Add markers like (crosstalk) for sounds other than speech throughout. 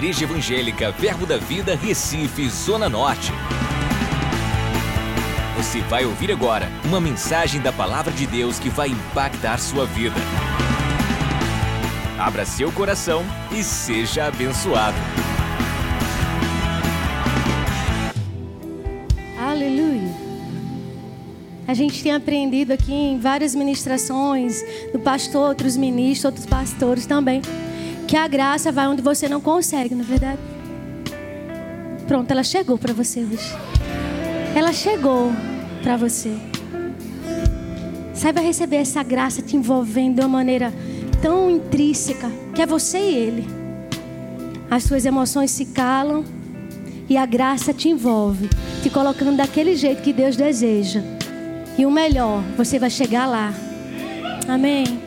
Igreja Evangélica Verbo da Vida, Recife, Zona Norte. Você vai ouvir agora uma mensagem da Palavra de Deus que vai impactar sua vida. Abra seu coração e seja abençoado. Aleluia. A gente tem aprendido aqui em várias ministrações, do pastor, outros ministros, outros pastores também, que a graça vai onde você não consegue, não é verdade? Pronto, ela chegou para você hoje. Ela chegou para você. Saiba receber essa graça te envolvendo de uma maneira tão intrínseca, que é você e ele. As suas emoções se calam e a graça te envolve, te colocando daquele jeito que Deus deseja. E o melhor, você vai chegar lá. Amém.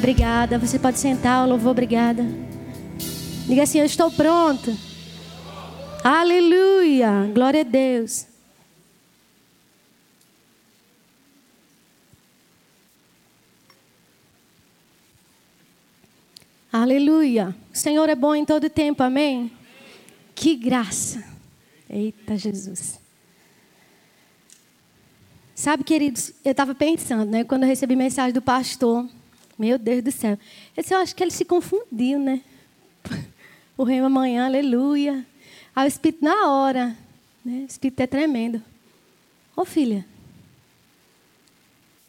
Obrigada. Você pode sentar, louvor, obrigada. Diga assim: Eu estou pronto. Aleluia. Glória a Deus. Aleluia. O Senhor é bom em todo tempo, amém? Que graça. Eita Jesus. Sabe, queridos, eu estava pensando, né? Quando eu recebi mensagem do pastor, meu Deus do céu. Eu, eu acho que ele se confundiu, né? (laughs) O rei amanhã, aleluia. Aí o Espírito na hora, né? O Espírito é tremendo. Ô filha,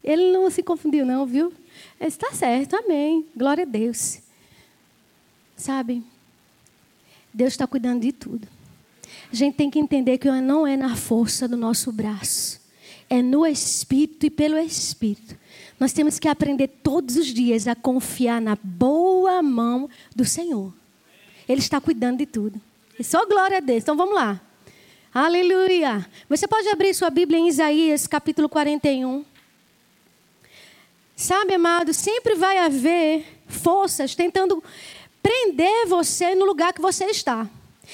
ele não se confundiu não, viu? Está certo, amém. Glória a Deus. Sabe? Deus está cuidando de tudo. A gente tem que entender que não é na força do nosso braço, é no Espírito e pelo Espírito. Nós temos que aprender todos os dias a confiar na boa mão do Senhor. Ele está cuidando de tudo. E só glória a Deus. Então vamos lá. Aleluia. Você pode abrir sua Bíblia em Isaías capítulo 41. Sabe, amado, sempre vai haver forças tentando prender você no lugar que você está.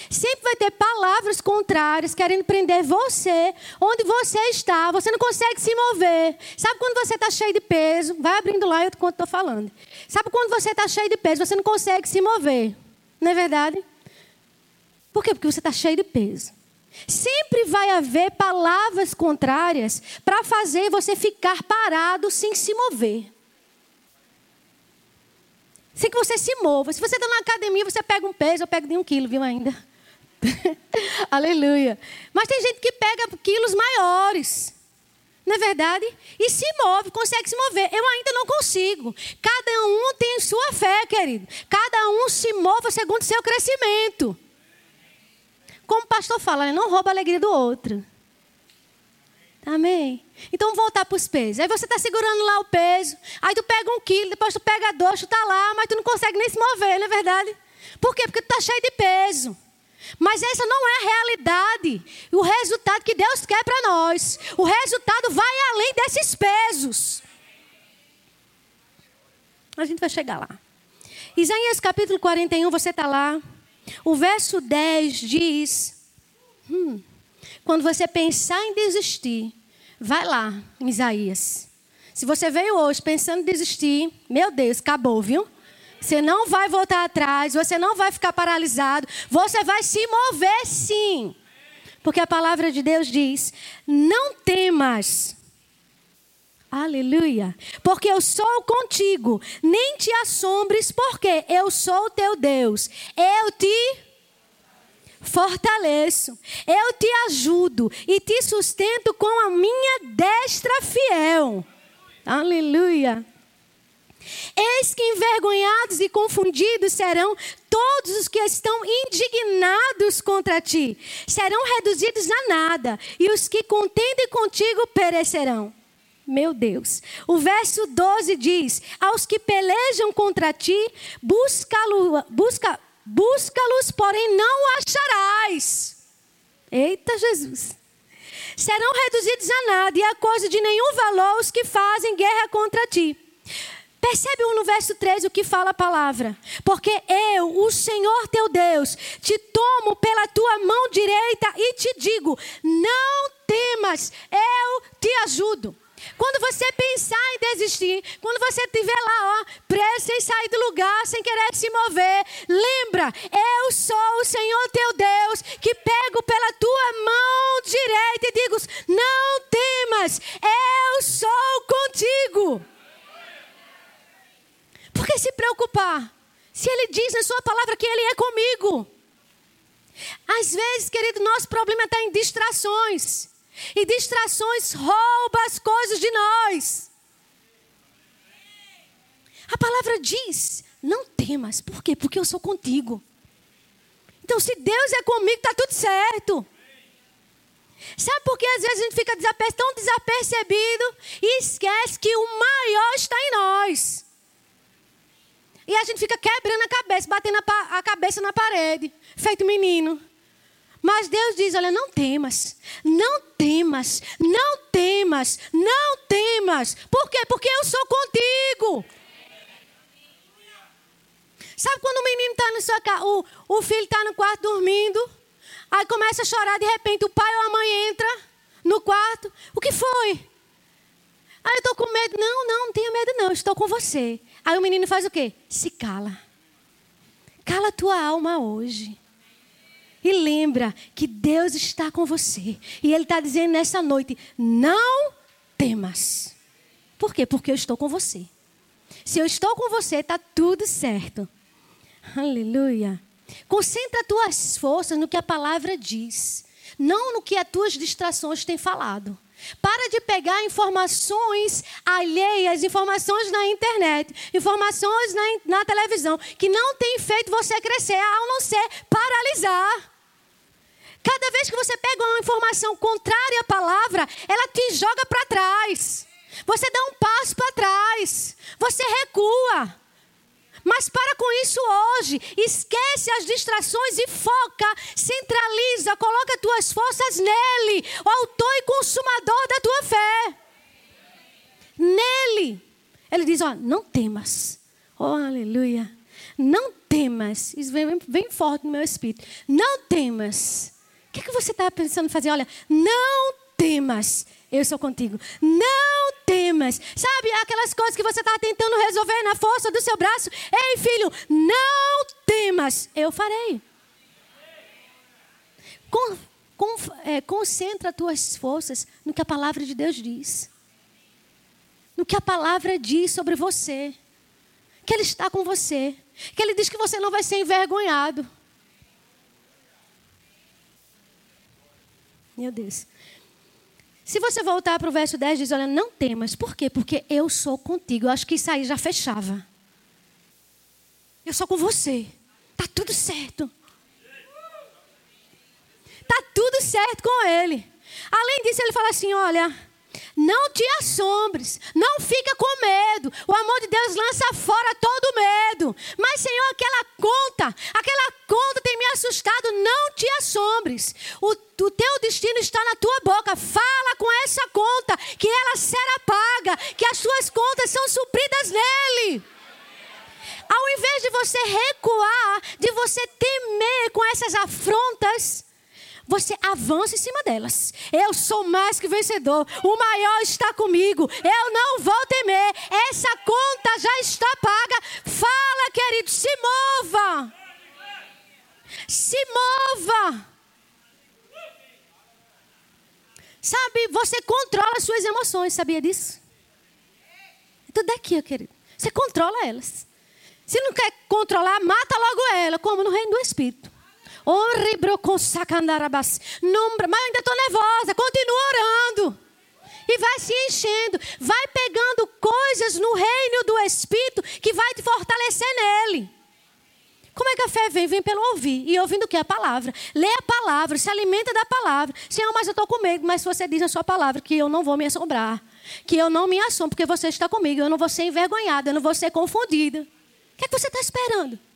Sempre vai ter palavras contrárias querendo prender você onde você está. Você não consegue se mover. Sabe quando você está cheio de peso? Vai abrindo lá e eu te conto estou falando. Sabe quando você está cheio de peso, você não consegue se mover. Não é verdade? Por quê? Porque você está cheio de peso. Sempre vai haver palavras contrárias para fazer você ficar parado sem se mover sem que você se mova. Se você está na academia, você pega um peso, eu pego de um quilo, viu ainda? (laughs) Aleluia. Mas tem gente que pega quilos maiores. Não é verdade? E se move, consegue se mover. Eu ainda não consigo. Cada um tem sua fé, querido. Cada um se move segundo seu crescimento. Como o pastor fala, não rouba a alegria do outro. Amém? Então voltar para os pesos. Aí você está segurando lá o peso, aí tu pega um quilo, depois tu pega dois, tu está lá, mas tu não consegue nem se mover, não é verdade? Por quê? Porque tu está cheio de peso. Mas essa não é a realidade. O resultado que Deus quer para nós. O resultado vai além desses pesos. A gente vai chegar lá. Isaías capítulo 41, você está lá. O verso 10 diz: hum, Quando você pensar em desistir, Vai lá, Isaías. Se você veio hoje pensando em desistir, meu Deus, acabou, viu? Você não vai voltar atrás, você não vai ficar paralisado, você vai se mover sim. Porque a palavra de Deus diz: não temas. Aleluia. Porque eu sou contigo. Nem te assombres, porque eu sou o teu Deus. Eu te fortaleço, eu te ajudo e te sustento com a minha destra fiel. Aleluia. Eis que envergonhados e confundidos serão todos os que estão indignados contra ti, serão reduzidos a nada, e os que contendem contigo perecerão. Meu Deus. O verso 12 diz: Aos que pelejam contra ti, busca, busca Busca-los, porém não acharás. Eita Jesus. Serão reduzidos a nada e a coisa de nenhum valor os que fazem guerra contra ti. Percebe no verso 3 o que fala a palavra? Porque eu, o Senhor teu Deus, te tomo pela tua mão direita e te digo: não temas, eu te ajudo. Quando você pensar em desistir, quando você estiver lá, ó, preso, sem sair do lugar, sem querer se mover, lembra, eu sou o Senhor teu Deus, que pego pela tua mão direita e digo: não temas, eu sou contigo. Por que se preocupar? Se ele diz na sua palavra que ele é comigo. Às vezes, querido, nosso problema está em distrações. E distrações roubam as coisas de nós. A palavra diz: não temas. Por quê? Porque eu sou contigo. Então, se Deus é comigo, está tudo certo. Sabe por que às vezes a gente fica tão desapercebido e esquece que o maior está em nós? E a gente fica quebrando a cabeça, batendo a, cabeça na parede, feito menino. Mas Deus diz: olha, não temas, não temas, não temas, não temas. Por quê? Porque eu sou contigo. Sabe quando o menino está no seu o, o filho está no quarto dormindo, aí começa a chorar, de repente o pai ou a mãe entra no quarto. O que foi? Aí eu estou com medo. Não, não, não tenha medo não, estou com você. Aí o menino faz o quê? Se cala. Cala tua alma hoje. E lembra que Deus está com você. E Ele está dizendo nessa noite: não temas. Por quê? Porque eu estou com você. Se eu estou com você, está tudo certo. Aleluia. Concentra as tuas forças no que a palavra diz, não no que as tuas distrações têm falado. Para de pegar informações alheias, informações na internet, informações na, na televisão, que não tem feito você crescer, a não ser paralisar. Cada vez que você pega uma informação contrária à palavra, ela te joga para trás. Você dá um passo para trás. Você recua. Mas para com isso hoje. Esquece as distrações e foca, centraliza, coloca tuas forças nele, o autor e consumador da tua fé. Nele. Ele diz: ó, não temas. Oh, aleluia. Não temas. Isso vem bem forte no meu espírito. Não temas que, que você está pensando fazer? Olha, não temas, eu sou contigo. Não temas. Sabe aquelas coisas que você está tentando resolver na força do seu braço? Ei, filho, não temas, eu farei. Com, com, é, concentra as tuas forças no que a palavra de Deus diz. No que a palavra diz sobre você. Que Ele está com você. Que Ele diz que você não vai ser envergonhado. Meu Deus. Se você voltar para o verso 10, diz: Olha, não temas. Por quê? Porque eu sou contigo. Eu acho que isso aí já fechava. Eu sou com você. Tá tudo certo. Tá tudo certo com ele. Além disso, ele fala assim: Olha. Não te assombres, não fica com medo. O amor de Deus lança fora todo medo. Mas, Senhor, aquela conta, aquela conta tem me assustado. Não te assombres. O, o teu destino está na tua boca. Fala com essa conta, que ela será paga, que as suas contas são supridas nele. Ao invés de você recuar, de você temer com essas afrontas, você avança em cima delas. Eu sou mais que vencedor. O maior está comigo. Eu não vou temer. Essa conta já está paga. Fala, querido, se mova. Se mova. Sabe, você controla as suas emoções, sabia disso? É tudo aqui, querido. Você controla elas. Se não quer controlar, mata logo ela, como no reino do Espírito. Não, mas ainda estou nervosa. Continua orando. E vai se enchendo. Vai pegando coisas no reino do Espírito que vai te fortalecer nele. Como é que a fé vem? Vem pelo ouvir. E ouvindo o que? A palavra. Lê a palavra, se alimenta da palavra. Senhor, mas eu estou com medo. Mas se você diz a sua palavra que eu não vou me assombrar, que eu não me assombro, porque você está comigo, eu não vou ser envergonhada, eu não vou ser confundida. O que, é que você está esperando?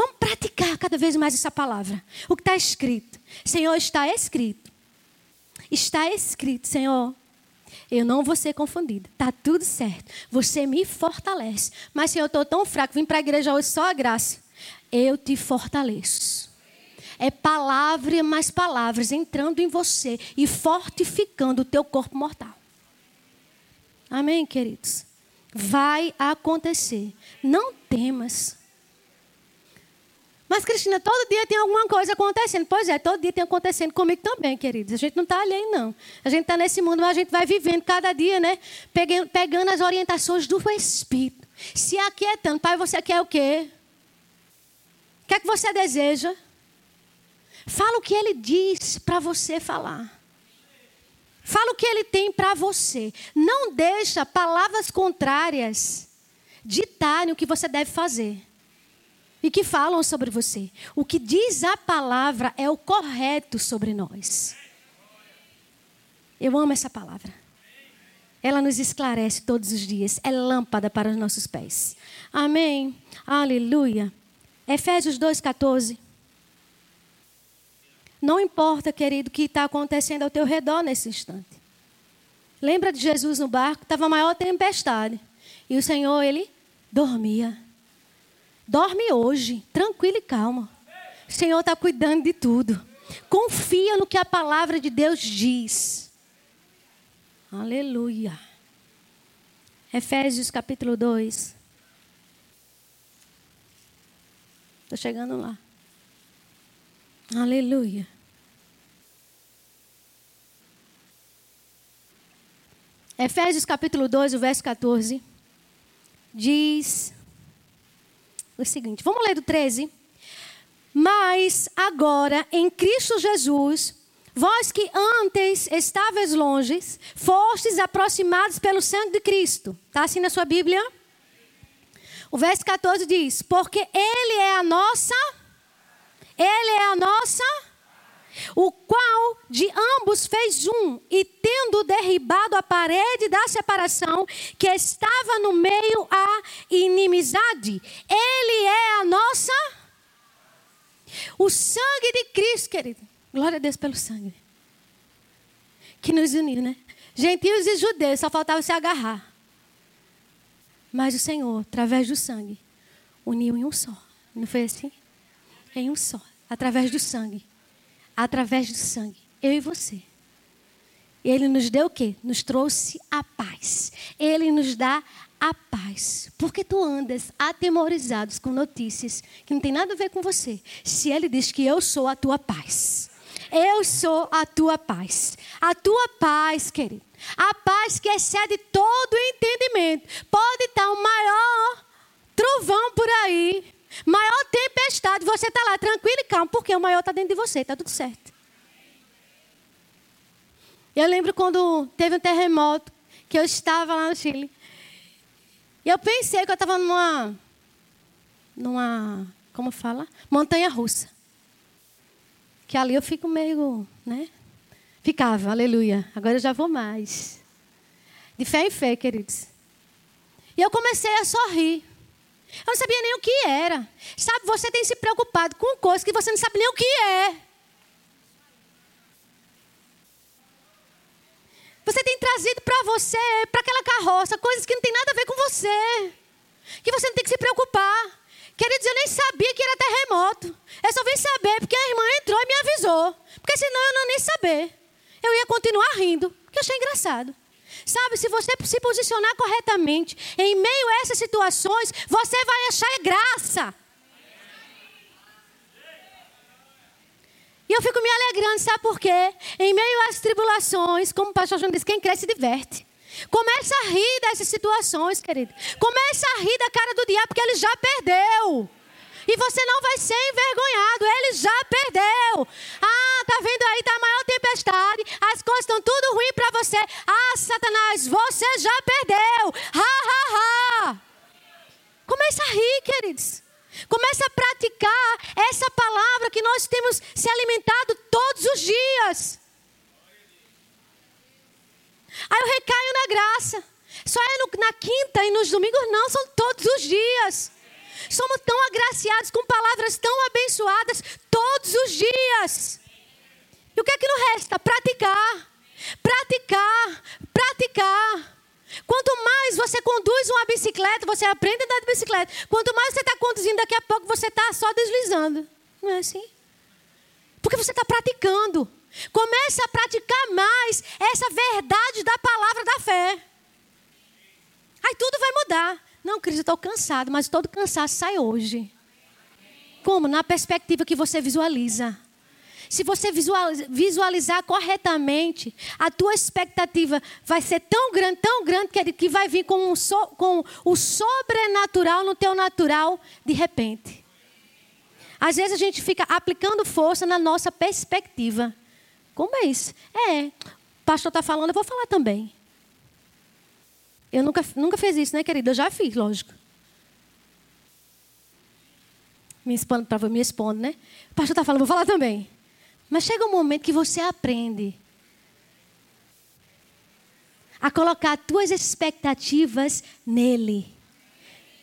Vamos praticar cada vez mais essa palavra. O que está escrito. Senhor, está escrito. Está escrito, Senhor. Eu não vou ser confundida. Está tudo certo. Você me fortalece. Mas, Senhor, eu estou tão fraco. Vim para a igreja hoje só a graça. Eu te fortaleço. É palavra mais palavras entrando em você e fortificando o teu corpo mortal. Amém, queridos? Vai acontecer. Não temas. Mas, Cristina, todo dia tem alguma coisa acontecendo. Pois é, todo dia tem acontecendo comigo também, queridos. A gente não está alheio, não. A gente está nesse mundo, mas a gente vai vivendo cada dia, né? Pegando, pegando as orientações do Espírito. Se aquietando. Pai, você quer o quê? O que é que você deseja? Fala o que ele diz para você falar. Fala o que ele tem para você. Não deixa palavras contrárias ditarem o que você deve fazer e que falam sobre você. O que diz a palavra é o correto sobre nós. Eu amo essa palavra. Ela nos esclarece todos os dias. É lâmpada para os nossos pés. Amém. Aleluia. Efésios 2,14. Não importa, querido, o que está acontecendo ao teu redor nesse instante. Lembra de Jesus no barco? Estava a maior tempestade. E o Senhor, ele dormia. Dorme hoje, tranquilo e calma. O Senhor está cuidando de tudo. Confia no que a palavra de Deus diz. Aleluia. Efésios capítulo 2. Estou chegando lá. Aleluia. Efésios capítulo 2, o verso 14. Diz o seguinte: vamos ler do 13. Mas agora, em Cristo Jesus, vós que antes estáveis longes, fostes aproximados pelo sangue de Cristo. Está assim na sua Bíblia? O verso 14 diz: Porque Ele é a nossa, Ele é a nossa o qual de ambos fez um, e tendo derribado a parede da separação que estava no meio a inimizade, ele é a nossa. O sangue de Cristo, querido. Glória a Deus pelo sangue. Que nos uniu, né? Gentios e judeus, só faltava se agarrar. Mas o Senhor, através do sangue, uniu em um só. Não foi assim? Em um só. Através do sangue através do sangue, eu e você. Ele nos deu o quê? Nos trouxe a paz. Ele nos dá a paz. Porque tu andas atemorizados com notícias que não tem nada a ver com você. Se ele diz que eu sou a tua paz. Eu sou a tua paz. A tua paz, querido. A paz que excede todo entendimento. Pode estar o maior trovão por aí. Tempestade, você está lá tranquilo e calmo, porque o maior está dentro de você, está tudo certo. Eu lembro quando teve um terremoto, que eu estava lá no Chile. E eu pensei que eu estava numa, numa, como fala? Montanha russa. Que ali eu fico meio, né? Ficava, aleluia. Agora eu já vou mais. De fé em fé, queridos. E eu comecei a sorrir. Eu não sabia nem o que era. Sabe, você tem se preocupado com coisas que você não sabe nem o que é. Você tem trazido para você, para aquela carroça, coisas que não tem nada a ver com você. Que você não tem que se preocupar. Queridos, eu nem sabia que era terremoto. Eu só vim saber porque a irmã entrou e me avisou. Porque senão eu não nem saber. Eu ia continuar rindo, porque eu achei engraçado. Sabe, se você se posicionar corretamente em meio a essas situações, você vai achar graça. E eu fico me alegrando, sabe por quê? Em meio às tribulações, como o pastor João disse, quem cresce diverte. Começa a rir dessas situações, querido. Começa a rir da cara do diabo, porque ele já perdeu. E você não vai ser envergonhado. Ele já perdeu. Ah, tá vendo aí? Tá a maior tempestade. As coisas estão tudo ruim para você. Ah, Satanás, você já perdeu. Ha, ha, ha. Começa a rir, queridos. Começa a praticar essa palavra que nós temos se alimentado todos os dias. Aí eu recaio na graça. Só é no, na quinta e nos domingos, não, são todos os dias. Somos tão agraciados com palavras tão abençoadas todos os dias. E o que é que nos resta? Praticar. Praticar. Praticar. Quanto mais você conduz uma bicicleta, você aprende a andar de bicicleta. Quanto mais você está conduzindo, daqui a pouco você está só deslizando. Não é assim? Porque você está praticando. Comece a praticar mais essa verdade da palavra da fé. Aí tudo vai mudar. Não, Cris, eu estou cansado, mas todo cansaço sai hoje. Como? Na perspectiva que você visualiza. Se você visualizar corretamente, a tua expectativa vai ser tão grande, tão grande, que vai vir com, um so, com o sobrenatural no teu natural de repente. Às vezes a gente fica aplicando força na nossa perspectiva. Como é isso? É, o pastor está falando, eu vou falar também. Eu nunca, nunca fiz isso, né, querida? Eu já fiz, lógico. Me expondo para me expondo, né? O pastor está falando, vou falar também. Mas chega um momento que você aprende a colocar tuas expectativas nele.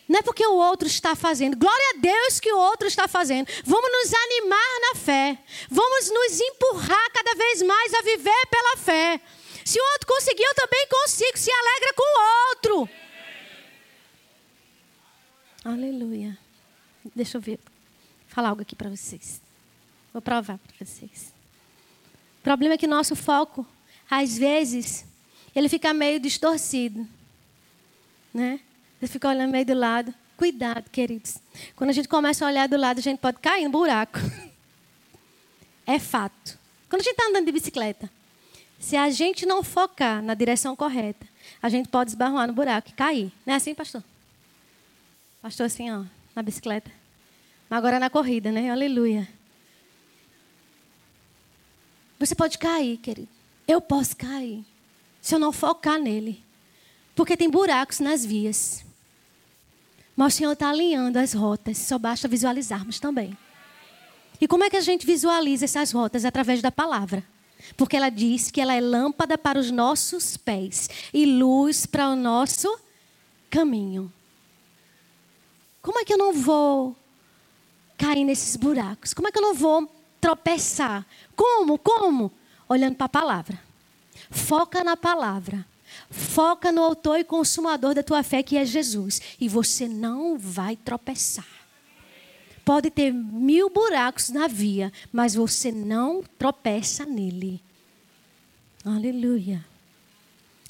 Não é porque o outro está fazendo. Glória a Deus que o outro está fazendo. Vamos nos animar na fé. Vamos nos empurrar cada vez mais a viver pela fé. Se o outro conseguiu, eu também consigo. Se alegra com o outro. Aleluia. Deixa eu ver. Falar algo aqui para vocês. Vou provar para vocês. O problema é que nosso foco, às vezes, ele fica meio distorcido. Né? Você fica olhando meio do lado. Cuidado, queridos. Quando a gente começa a olhar do lado, a gente pode cair no buraco. (laughs) É fato. Quando a gente está andando de bicicleta, se a gente não focar na direção correta, a gente pode esbarrar no buraco e cair. Não é assim, pastor? Pastor, assim, ó, na bicicleta. Agora na corrida, né? Aleluia. Você pode cair, querido. Eu posso cair. Se eu não focar nele. Porque tem buracos nas vias. Mas o Senhor está alinhando as rotas. Só basta visualizarmos também. E como é que a gente visualiza essas rotas? Através da palavra. Porque ela diz que ela é lâmpada para os nossos pés e luz para o nosso caminho. Como é que eu não vou cair nesses buracos? Como é que eu não vou tropeçar? Como? Como? Olhando para a palavra. Foca na palavra. Foca no autor e consumador da tua fé, que é Jesus. E você não vai tropeçar. Pode ter mil buracos na via, mas você não tropeça nele. Aleluia.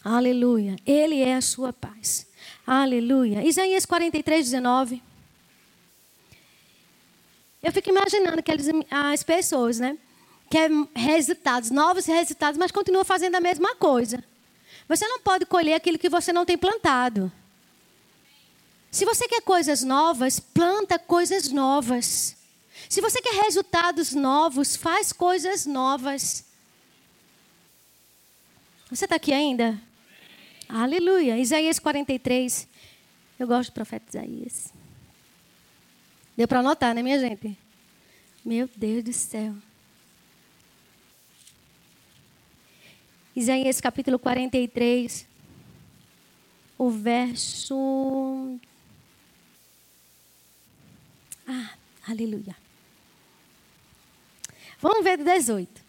Aleluia. Ele é a sua paz. Aleluia. Isaías 43, 19. Eu fico imaginando que as pessoas, né? Querem resultados, novos resultados, mas continuam fazendo a mesma coisa. Você não pode colher aquilo que você não tem plantado. Se você quer coisas novas, planta coisas novas. Se você quer resultados novos, faz coisas novas. Você está aqui ainda? Aleluia. Isaías 43. Eu gosto do profeta Isaías. Deu para anotar, né, minha gente? Meu Deus do céu. Isaías capítulo 43, o verso. Ah, aleluia. Vamos ver do 18.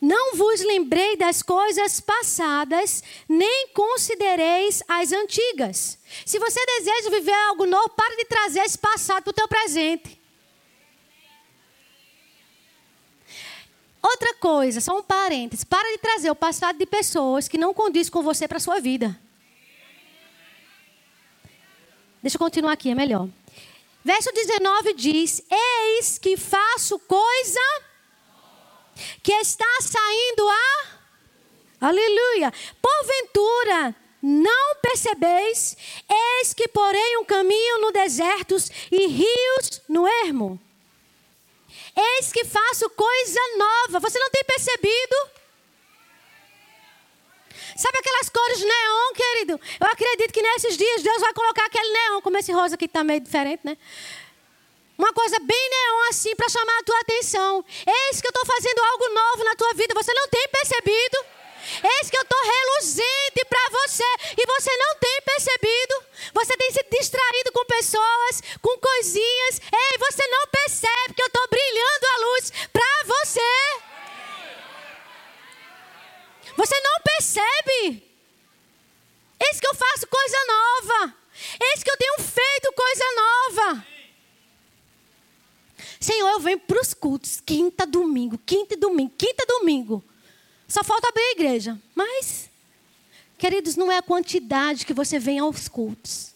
Não vos lembrei das coisas passadas, nem considereis as antigas. Se você deseja viver algo novo, pare de trazer esse passado para o teu presente. Outra coisa, só um parênteses. Para de trazer o passado de pessoas que não condiz com você para a sua vida. Deixa eu continuar aqui, é melhor. Verso 19 diz: Eis que faço coisa que está saindo a. Aleluia! Porventura, não percebeis? Eis que porém um caminho no deserto e rios no ermo. Eis que faço coisa nova. Você não tem percebido? Sabe aquelas cores neon, querido? Eu acredito que nesses dias Deus vai colocar aquele neon, como esse rosa aqui está meio diferente, né? Uma coisa bem neon assim para chamar a tua atenção. Eis que eu estou fazendo algo novo na tua vida. Você não tem percebido? Eis que eu estou reluzente para você e você não tem percebido. Você tem se distraído com pessoas, com coisinhas. Ei, você não percebe que eu estou brilhando a luz para você. Você não percebe. Eis que eu faço coisa nova. Eis que eu tenho feito coisa nova. Senhor, eu venho para os cultos, quinta, domingo, quinta e domingo, quinta e domingo. Só falta abrir a igreja. Mas Queridos, não é a quantidade que você vem aos cultos.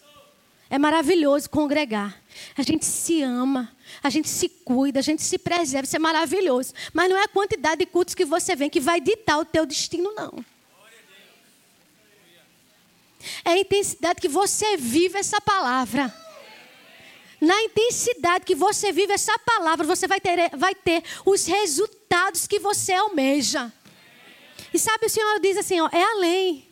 É maravilhoso congregar. A gente se ama, a gente se cuida, a gente se preserva, isso é maravilhoso. Mas não é a quantidade de cultos que você vem que vai ditar o teu destino, não. É a intensidade que você vive essa palavra. Na intensidade que você vive essa palavra, você vai ter, vai ter os resultados que você almeja. E sabe, o Senhor diz assim: ó, é além.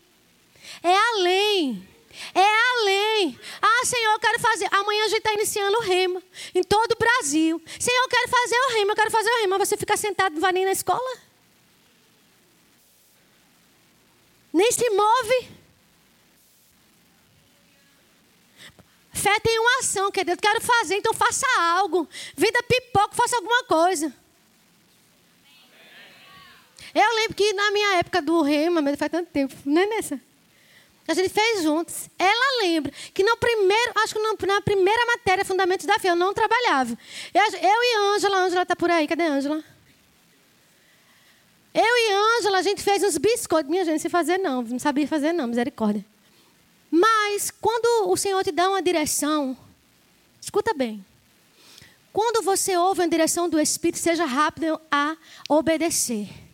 É além. É além. Ah, Senhor, eu quero fazer. Amanhã a gente está iniciando o rema em todo o Brasil. Senhor, eu quero fazer o rema, eu quero fazer o rema. Você fica sentado, não vai nem na escola? Nem se move. Fé tem uma ação, que Deus quero fazer, então faça algo. Vida pipoca, faça alguma coisa. Eu lembro que na minha época do rema, mas faz tanto tempo, não é nessa? A gente fez juntos. Ela lembra que no primeiro, acho que na primeira matéria, Fundamentos da Fé, eu não trabalhava. Eu, eu e Ângela, Ângela está por aí, cadê Ângela? Eu e Ângela, a gente fez uns biscoitos. Minha gente, não sei fazer não, não sabia fazer não, misericórdia. Mas quando o Senhor te dá uma direção, escuta bem. Quando você ouve a direção do Espírito, seja rápido a obedecer.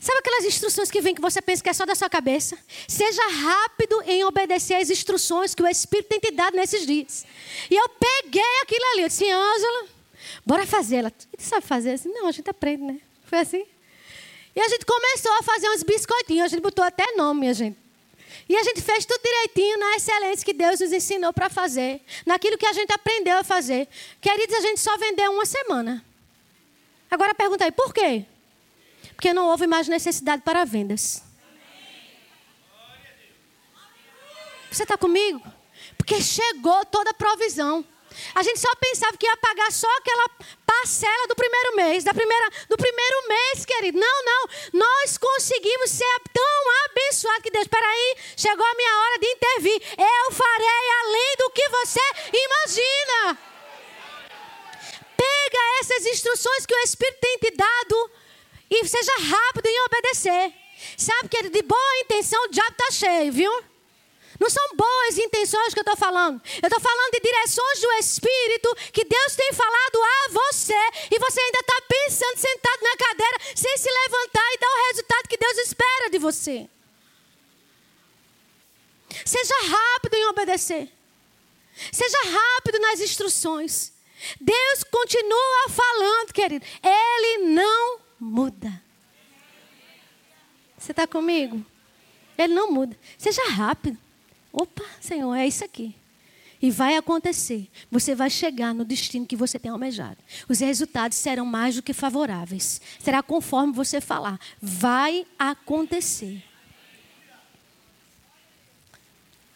Sabe aquelas instruções que vem que você pensa que é só da sua cabeça? Seja rápido em obedecer às instruções que o Espírito tem te dado nesses dias. E eu peguei aquilo ali, eu disse, Ângela, bora fazer. Ela, você sabe fazer? assim? Não, a gente aprende, né? Foi assim. E a gente começou a fazer uns biscoitinhos, a gente botou até nome, minha gente. E a gente fez tudo direitinho na excelência que Deus nos ensinou para fazer, naquilo que a gente aprendeu a fazer. Queridos, a gente só vendeu uma semana. Agora pergunta aí, por quê? Porque não houve mais necessidade para vendas. Você está comigo? Porque chegou toda a provisão. A gente só pensava que ia pagar só aquela parcela do primeiro mês, da primeira, do primeiro mês, querido. Não, não. Nós conseguimos ser tão abençoados que Deus, peraí, chegou a minha hora de intervir. Eu farei além do que você imagina. Pega essas instruções que o Espírito tem te dado e seja rápido em obedecer. Sabe, querido, de boa intenção o diabo está cheio, viu? Não são boas intenções que eu estou falando. Eu estou falando de direções do Espírito que Deus tem falado a você e você ainda está pensando sentado na cadeira sem se levantar e dar o resultado que Deus espera de você. Seja rápido em obedecer. Seja rápido nas instruções. Deus continua falando, querido. Ele não muda. Você está comigo? Ele não muda. Seja rápido. Opa, Senhor, é isso aqui. E vai acontecer. Você vai chegar no destino que você tem almejado. Os resultados serão mais do que favoráveis. Será conforme você falar. Vai acontecer.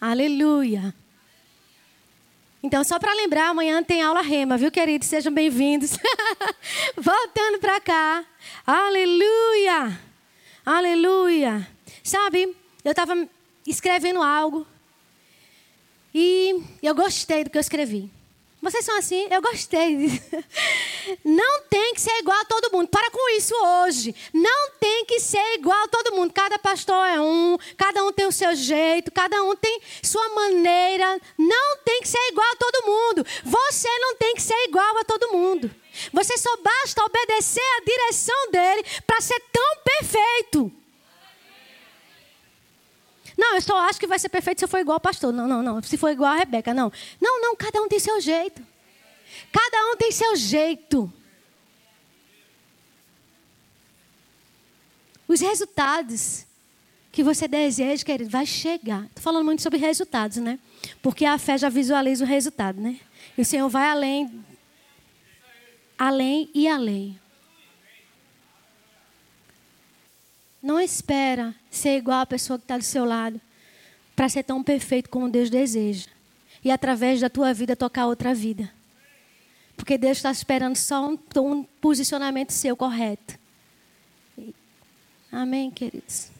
Aleluia. Então, só para lembrar, amanhã tem aula rema, viu, queridos? Sejam bem-vindos. (laughs) Voltando para cá. Aleluia. Aleluia. Sabe, eu estava escrevendo algo e eu gostei do que eu escrevi. Vocês são assim? Eu gostei. (laughs) Não tem que ser igual a todo mundo. Para com isso hoje. Não tem que ser igual a todo mundo. Cada pastor é um, cada um tem o seu jeito, cada um tem sua maneira. Não tem que ser igual a todo mundo. Você não tem que ser igual a todo mundo. Você só basta obedecer a direção dele para ser tão perfeito. Não, eu só acho que vai ser perfeito se eu for igual ao pastor. Não, não, não. Se for igual a Rebeca, não. Não, não, cada um tem seu jeito. Cada um tem seu jeito. Os resultados que você deseja, querido, vai chegar. Estou falando muito sobre resultados, né? Porque a fé já visualiza o resultado, né? E o Senhor vai além, além e além. Não espera ser igual a pessoa que está do seu lado para ser tão perfeito como Deus deseja. E através da tua vida tocar outra vida. Porque Deus está esperando só um, um posicionamento seu correto. Amém, queridos?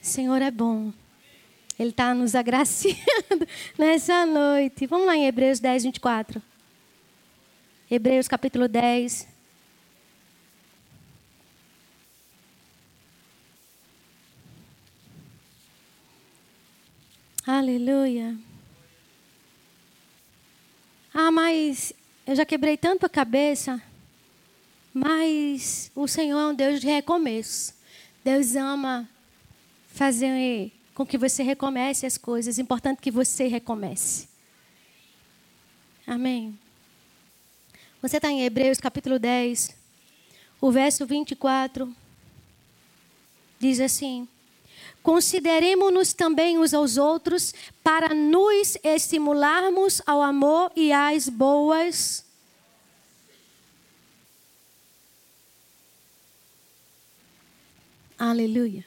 O Senhor é bom. Ele está nos agraciando (laughs) nessa noite. Vamos lá em Hebreus 10, 24. Hebreus capítulo 10, Aleluia. Ah, mas eu já quebrei tanto a cabeça. Mas o Senhor é um Deus de recomeço. Deus ama fazer com que você recomece as coisas. É importante que você recomece. Amém. Você está em Hebreus capítulo 10, o verso 24. Diz assim: Consideremos-nos também uns aos outros para nos estimularmos ao amor e às boas Aleluia.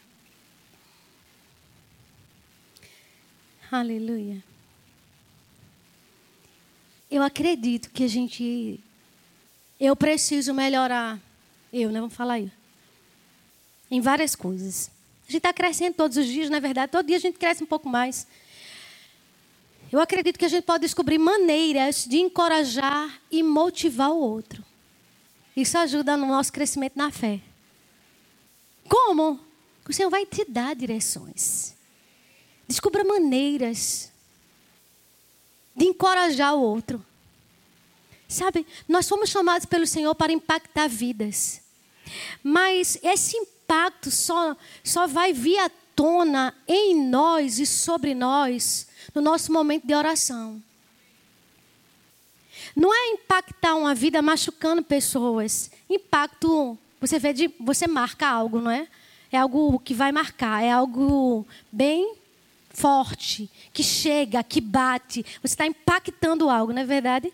Aleluia. Eu acredito que a gente. Eu preciso melhorar. Eu, né? Vamos falar aí. Em várias coisas. Gente está crescendo todos os dias, na é verdade. Todo dia a gente cresce um pouco mais. Eu acredito que a gente pode descobrir maneiras de encorajar e motivar o outro. Isso ajuda no nosso crescimento na fé. Como? O Senhor vai te dar direções. Descubra maneiras de encorajar o outro. Sabe, nós fomos chamados pelo Senhor para impactar vidas. Mas esse impacto só, só vai vir à tona em nós e sobre nós no nosso momento de oração. Não é impactar uma vida machucando pessoas. Impacto você vê de, você marca algo, não é? É algo que vai marcar, é algo bem forte, que chega, que bate. Você está impactando algo, não é verdade?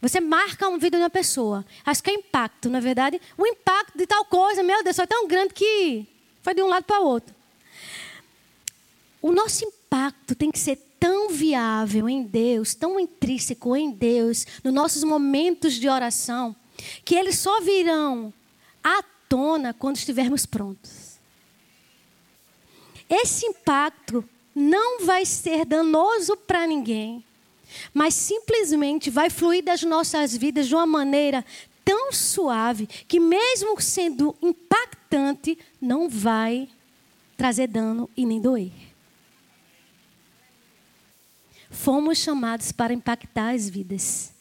Você marca uma vida de uma pessoa. Acho que é impacto, não é verdade? O impacto de tal coisa, meu Deus, foi tão grande que foi de um lado para o outro. O nosso impacto tem que ser tão viável em Deus, tão intrínseco em Deus, nos nossos momentos de oração, que eles só virão à tona quando estivermos prontos. Esse impacto não vai ser danoso para ninguém, mas simplesmente vai fluir das nossas vidas de uma maneira tão suave que, mesmo sendo impactante, não vai trazer dano e nem doer. Fomos chamados para impactar as vidas.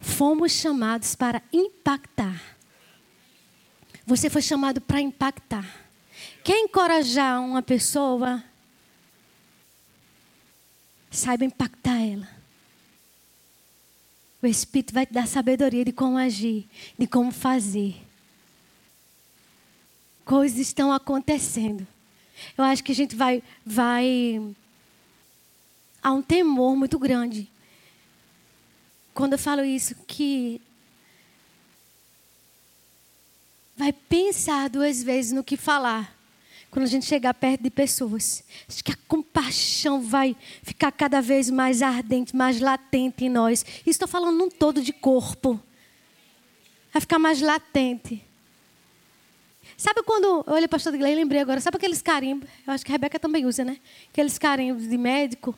Fomos chamados para impactar. Você foi chamado para impactar. Quer encorajar uma pessoa? Saiba impactar ela. O Espírito vai te dar sabedoria de como agir, de como fazer. Coisas estão acontecendo. Eu acho que a gente vai, vai. Há um temor muito grande. Quando eu falo isso, que vai pensar duas vezes no que falar. Quando a gente chegar perto de pessoas, acho que a compaixão vai ficar cada vez mais ardente, mais latente em nós. E estou falando num todo de corpo. Vai ficar mais latente. Sabe quando eu olhei o pastor Glenn e lembrei agora, sabe aqueles carimbos? Eu acho que a Rebeca também usa, né? Aqueles carimbos de médico.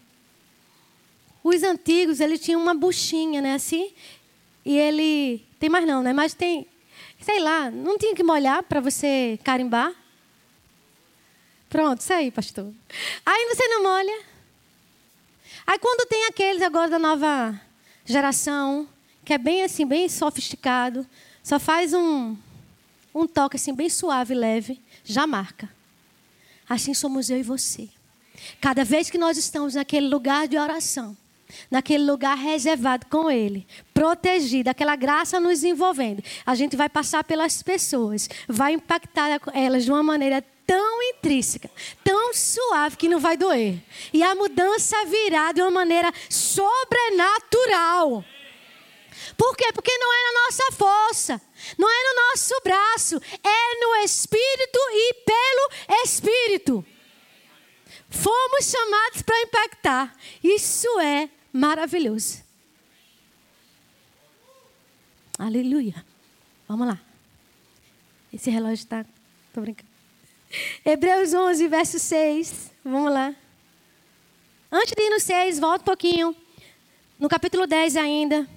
Os antigos, ele tinha uma buchinha, né? Assim. E ele. Tem mais não, né? Mas tem sei lá, não tinha que molhar para você carimbar? Pronto, isso aí, pastor. Aí você não molha. Aí quando tem aqueles agora da nova geração, que é bem assim, bem sofisticado, só faz um, um toque assim, bem suave, leve, já marca. Assim somos eu e você. Cada vez que nós estamos naquele lugar de oração, naquele lugar reservado com Ele, protegido, aquela graça nos envolvendo. A gente vai passar pelas pessoas, vai impactar elas de uma maneira tão intrínseca, tão suave que não vai doer. E a mudança virá de uma maneira sobrenatural. Por quê? Porque não é na nossa força, não é no nosso braço, é no Espírito e pelo Espírito. Fomos chamados para impactar. Isso é maravilhoso. Aleluia. Vamos lá. Esse relógio está. Estou brincando. Hebreus 11, verso 6. Vamos lá. Antes de ir no 6, volta um pouquinho. No capítulo 10 ainda.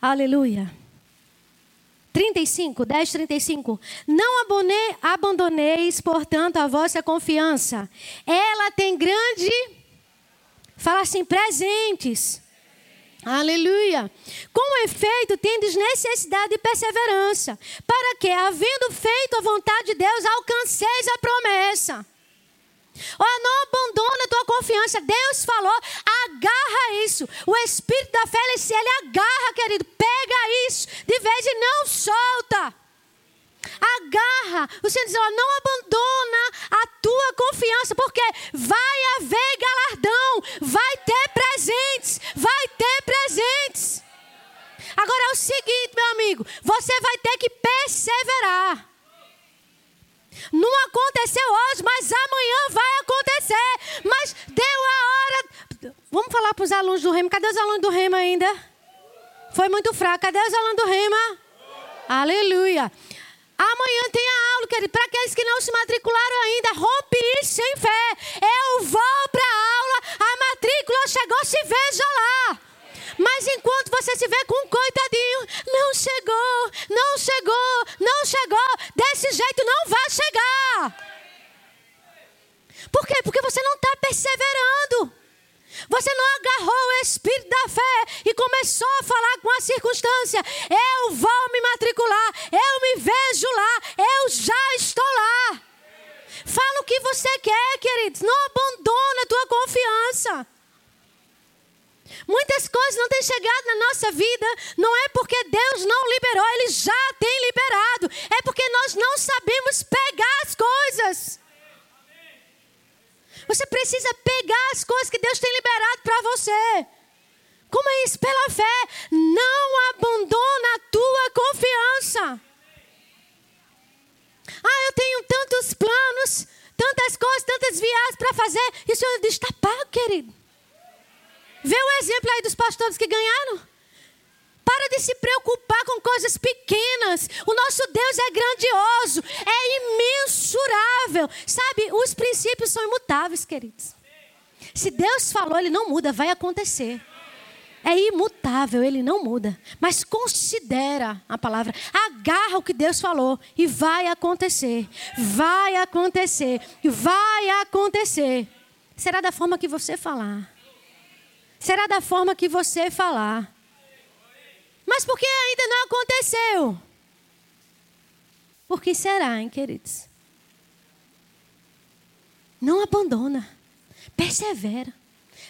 Aleluia. 35, 10, 35. Não abone, abandoneis, portanto, a vossa confiança. Ela tem grande. Fala assim, presentes. Aleluia. Com efeito, tendes necessidade de perseverança, para que, havendo feito a vontade de Deus, alcanceis a promessa. Olha, não abandona a tua confiança. Deus falou, agarra isso. O Espírito da fé, ele agarra, querido. Pega isso de vez e não solta. Agarra. O Senhor diz, ó, não abandona a tua confiança, porque vai haver galardão, vai ter presentes, vai ter presentes. Agora é o seguinte, meu amigo, você vai ter que perseverar. Não aconteceu hoje, mas amanhã vai acontecer. Mas deu a hora. Vamos falar para os alunos do Rema. Cadê os alunos do Rema ainda? Foi muito fraco. Cadê os alunos do Rema? Aleluia. Amanhã tem a aula, querido. Para aqueles que não se matricularam ainda, rompe isso sem fé. Eu vou para a aula. A matrícula chegou, se veja lá. Mas enquanto você se vê com um coitadinho, não chegou, não chegou, não chegou, desse jeito não vai chegar. Por quê? Porque você não está perseverando. Você não agarrou o espírito da fé e começou a falar com a circunstância. Eu vou me matricular, eu me vejo lá, eu já estou lá. Fala o que você quer, queridos. Não abandona a tua confiança. Muitas coisas não têm chegado na nossa vida, não é porque Deus não liberou, Ele já tem liberado, é porque nós não sabemos pegar as coisas. Você precisa pegar as coisas que Deus tem liberado para você. Como é isso? Pela fé. Não abandona a tua confiança. Ah, eu tenho tantos planos, tantas coisas, tantas viagens para fazer. E o Senhor diz: está pago, querido. Vê o exemplo aí dos pastores que ganharam. Para de se preocupar com coisas pequenas. O nosso Deus é grandioso, é imensurável. Sabe, os princípios são imutáveis, queridos. Se Deus falou, ele não muda, vai acontecer. É imutável, ele não muda. Mas considera a palavra, agarra o que Deus falou e vai acontecer. Vai acontecer, vai acontecer. Será da forma que você falar será da forma que você falar. Mas por que ainda não aconteceu? Por que será, hein, queridos? Não abandona. Persevera.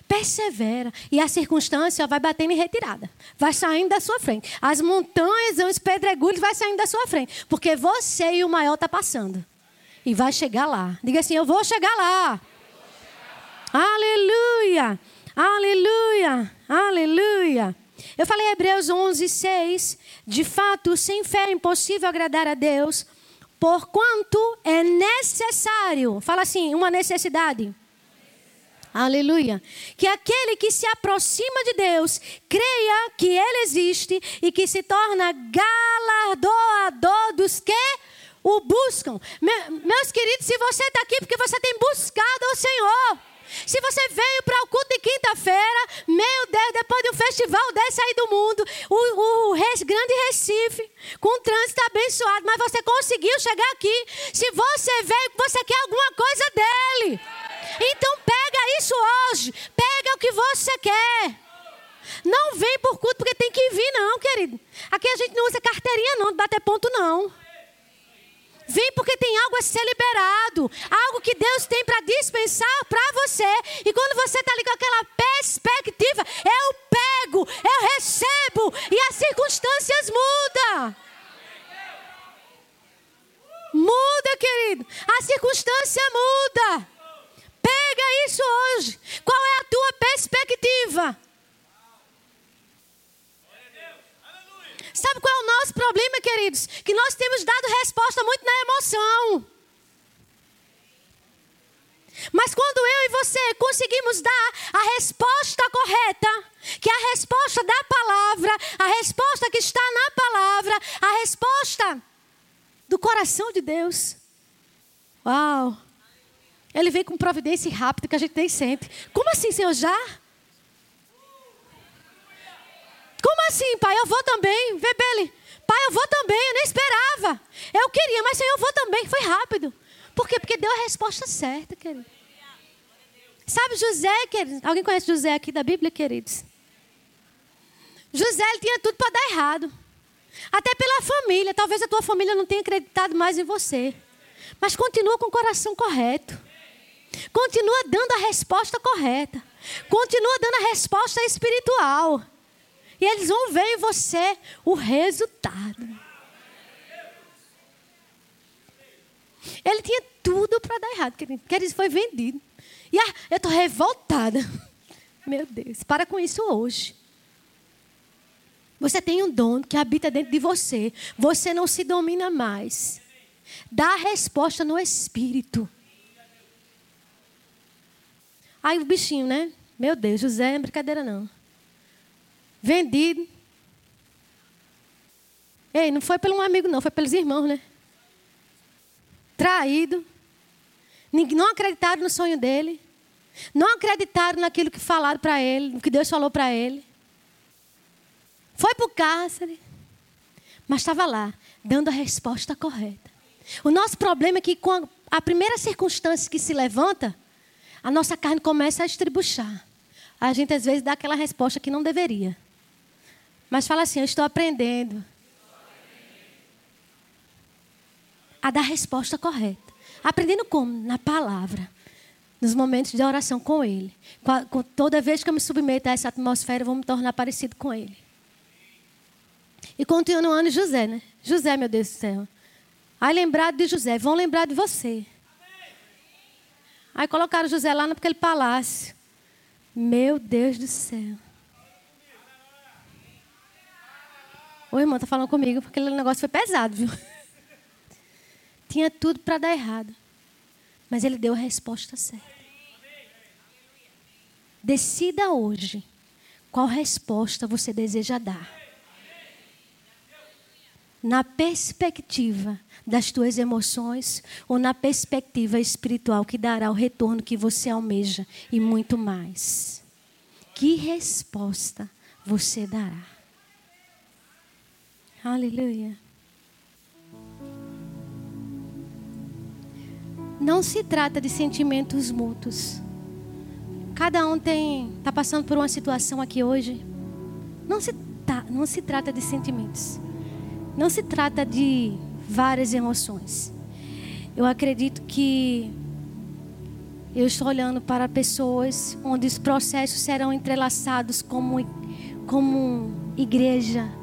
Persevera. E a circunstância vai batendo em retirada. Vai saindo da sua frente. As montanhas, os pedregulhos vai saindo da sua frente. Porque você e o maior está passando. E vai chegar lá. Diga assim: Eu vou chegar lá. Aleluia. Aleluia, aleluia. Eu falei Hebreus 11, 6. De fato, sem fé é impossível agradar a Deus, porquanto é necessário, fala assim, uma necessidade. Aleluia. Que aquele que se aproxima de Deus creia que Ele existe e que se torna galardoador dos que o buscam. meus queridos, se você está aqui porque você tem buscado ao Senhor. Se você veio para o culto de quinta-feira, meu Deus, depois de um festival desse aí do mundo, o, o grande Recife, com um trânsito abençoado, mas você conseguiu chegar aqui. Se você veio, você quer alguma coisa dele. Então pega isso hoje. Pega o que você quer. Não vem por culto porque tem que vir, não, querido. Aqui a gente não usa carteirinha, não, de bater ponto, não. Vem porque tem algo a ser liberado, algo que Deus tem para dispensar para você. E quando você está ali com aquela perspectiva, eu pego, eu recebo e as circunstâncias mudam. Muda, querido. A circunstância muda. Pega isso hoje. Qual é a tua perspectiva? Sabe qual é o nosso problema, queridos? Que nós temos dado resposta muito na emoção. Mas quando eu e você conseguimos dar a resposta correta, que é a resposta da palavra, a resposta que está na palavra, a resposta do coração de Deus. Uau! Ele vem com providência rápida que a gente nem sente. Como assim, Senhor? Já? Como assim, pai? Eu vou também. Vê, Beli. Pai, eu vou também, eu nem esperava. Eu queria, mas Senhor, eu vou também. Foi rápido. Por quê? Porque deu a resposta certa, querido. Sabe José, querido? Alguém conhece José aqui da Bíblia, queridos? José ele tinha tudo para dar errado. Até pela família. Talvez a tua família não tenha acreditado mais em você. Mas continua com o coração correto. Continua dando a resposta correta. Continua dando a resposta espiritual. E eles vão ver em você o resultado. Ele tinha tudo para dar errado, querido. Quer foi vendido. E ah, eu estou revoltada. (laughs) Meu Deus, para com isso hoje. Você tem um dom que habita dentro de você. Você não se domina mais. Dá a resposta no espírito. Aí o bichinho, né? Meu Deus, José, é brincadeira não. Vendido. Ei, não foi pelo um amigo, não, foi pelos irmãos, né? Traído. Não acreditaram no sonho dele. Não acreditaram naquilo que falaram para ele, no que Deus falou para ele. Foi para o cárcere. Mas estava lá, dando a resposta correta. O nosso problema é que com a primeira circunstância que se levanta, a nossa carne começa a estribuchar. A gente às vezes dá aquela resposta que não deveria. Mas fala assim: Eu estou aprendendo a dar a resposta correta. Aprendendo como? Na palavra. Nos momentos de oração com Ele. Toda vez que eu me submeto a essa atmosfera, eu vou me tornar parecido com Ele. E continuando José, né? José, meu Deus do céu. Aí lembrado de José, vão lembrar de você. Aí colocaram José lá naquele palácio. Meu Deus do céu. Ô irmão, tá falando comigo porque aquele negócio foi pesado, viu? Tinha tudo para dar errado. Mas ele deu a resposta certa. Decida hoje qual resposta você deseja dar na perspectiva das tuas emoções ou na perspectiva espiritual que dará o retorno que você almeja e muito mais. Que resposta você dará? Aleluia. Não se trata de sentimentos mútuos. Cada um tem está passando por uma situação aqui hoje. Não se, tá, não se trata de sentimentos. Não se trata de várias emoções. Eu acredito que eu estou olhando para pessoas onde os processos serão entrelaçados como, como igreja.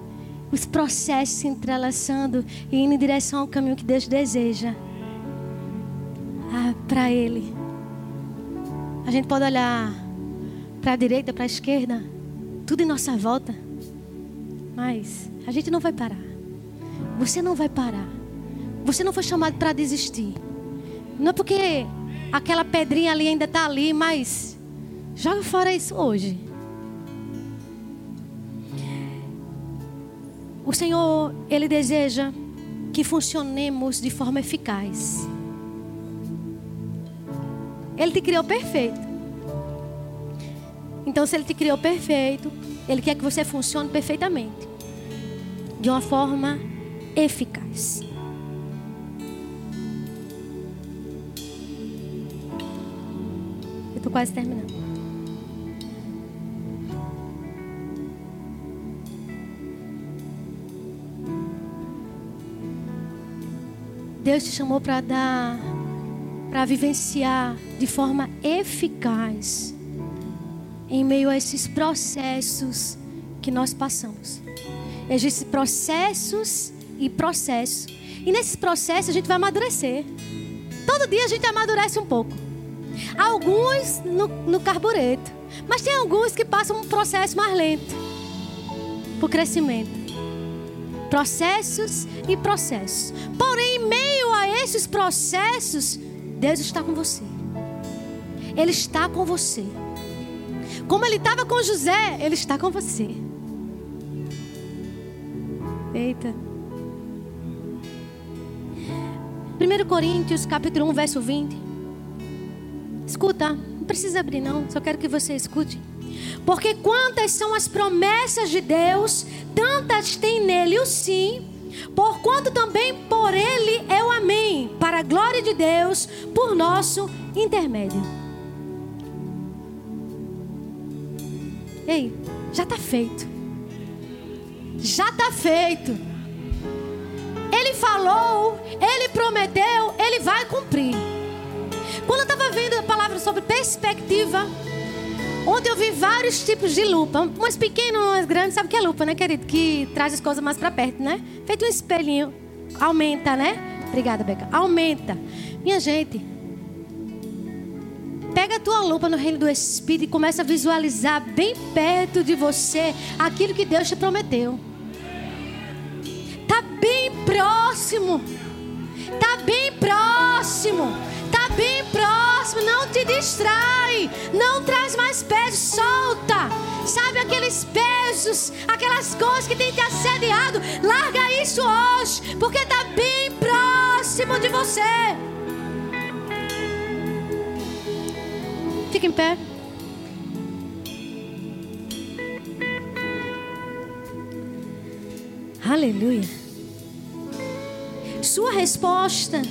Os processos se entrelaçando e indo em direção ao caminho que Deus deseja ah, para Ele. A gente pode olhar para a direita, para a esquerda, tudo em nossa volta, mas a gente não vai parar. Você não vai parar. Você não foi chamado para desistir. Não é porque aquela pedrinha ali ainda está ali, mas joga fora isso hoje. O Senhor, Ele deseja que funcionemos de forma eficaz. Ele te criou perfeito. Então, se Ele te criou perfeito, Ele quer que você funcione perfeitamente. De uma forma eficaz. Eu estou quase terminando. Deus te chamou para dar, para vivenciar de forma eficaz em meio a esses processos que nós passamos. Existem processos e processo. E nesses processos a gente vai amadurecer. Todo dia a gente amadurece um pouco. Alguns no, no carbureto. Mas tem alguns que passam um processo mais lento. Por crescimento. Processos e processos. A esses processos, Deus está com você. Ele está com você. Como ele estava com José, ele está com você. Eita. 1 Coríntios, capítulo 1, verso 20. Escuta, não precisa abrir não, só quero que você escute. Porque quantas são as promessas de Deus, tantas tem nele o sim Porquanto também por ele é o Amém, para a glória de Deus, por nosso intermédio. Ei, já está feito. Já está feito. Ele falou, ele prometeu, ele vai cumprir. Quando eu estava vendo a palavra sobre perspectiva, ontem eu vi vários tipos de lupa. Umas pequenas, umas grandes. Sabe o que é lupa, né, querido? Que traz as coisas mais para perto, né? Feito um espelhinho. Aumenta, né? Obrigada, Beca. Aumenta. Minha gente, pega a tua lupa no reino do Espírito e começa a visualizar bem perto de você aquilo que Deus te prometeu. Tá bem próximo. Tá bem próximo bem próximo, não te distrai, não traz mais pesos, solta. Sabe aqueles pesos, aquelas coisas que tem te assediado, larga isso hoje, porque está bem próximo de você. Fica em pé. Aleluia. Sua resposta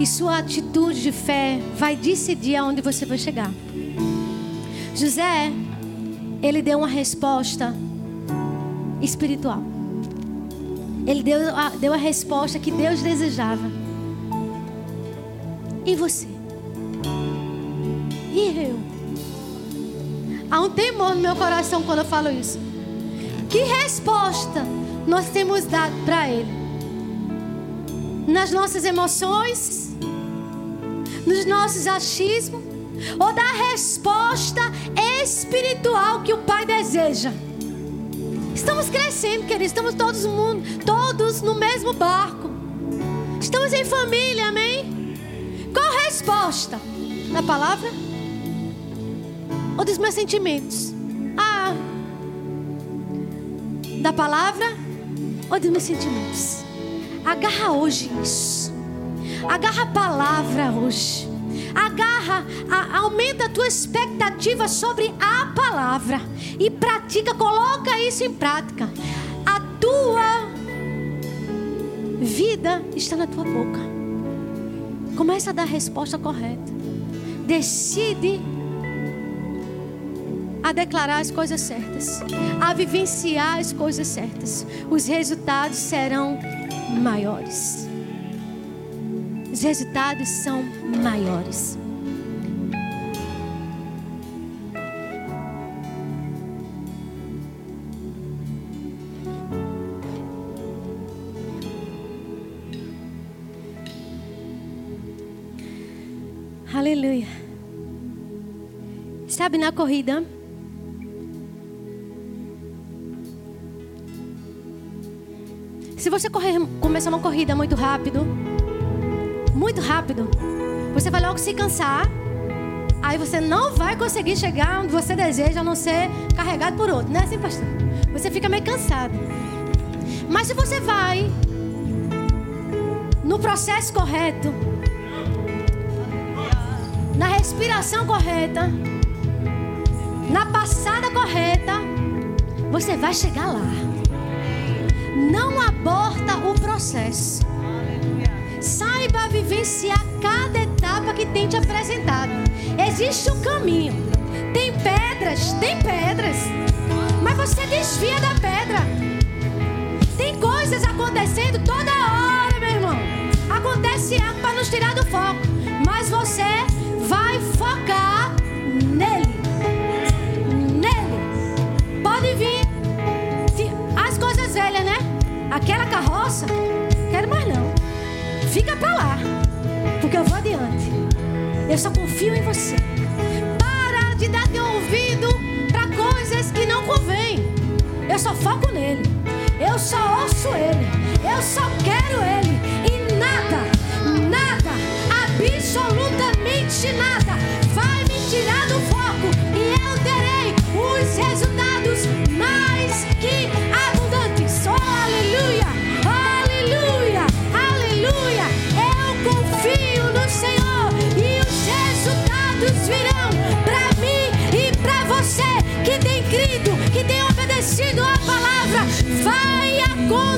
e sua atitude de fé vai decidir aonde você vai chegar. José, ele deu uma resposta espiritual. Ele deu a, deu a resposta que Deus desejava. E você? E eu? Há um temor no meu coração quando eu falo isso. Que resposta nós temos dado para Ele? Nas nossas emoções? Nos nossos achismos ou da resposta espiritual que o Pai deseja. Estamos crescendo, queridos, estamos todos, mundo, todos no mesmo barco. Estamos em família, amém? Qual a resposta? Da palavra? Ou dos meus sentimentos? Ah, da palavra ou dos meus sentimentos? Agarra hoje isso. Agarra a palavra hoje. Agarra, a, aumenta a tua expectativa sobre a palavra e pratica, coloca isso em prática. A tua vida está na tua boca. Começa a dar a resposta correta. Decide a declarar as coisas certas, a vivenciar as coisas certas. Os resultados serão maiores os resultados são maiores. Aleluia. Sabe na corrida? Se você correr, começar uma corrida muito rápido, muito rápido. Você vai logo se cansar. Aí você não vai conseguir chegar onde você deseja, a não ser carregado por outro, não é assim, pastor? Você fica meio cansado. Mas se você vai no processo correto, na respiração correta, na passada correta, você vai chegar lá. Não aborta o processo. Saiba vivenciar cada etapa que tem te apresentado. Existe um caminho. Tem pedras, tem pedras. Mas você desvia da pedra. Tem coisas acontecendo toda hora, meu irmão. Acontece algo para nos tirar do foco. Eu só confio em você. Para de dar teu ouvido para coisas que não convêm. Eu só foco nele. Eu só ouço ele. Eu só quero ele. E nada, nada, absolutamente nada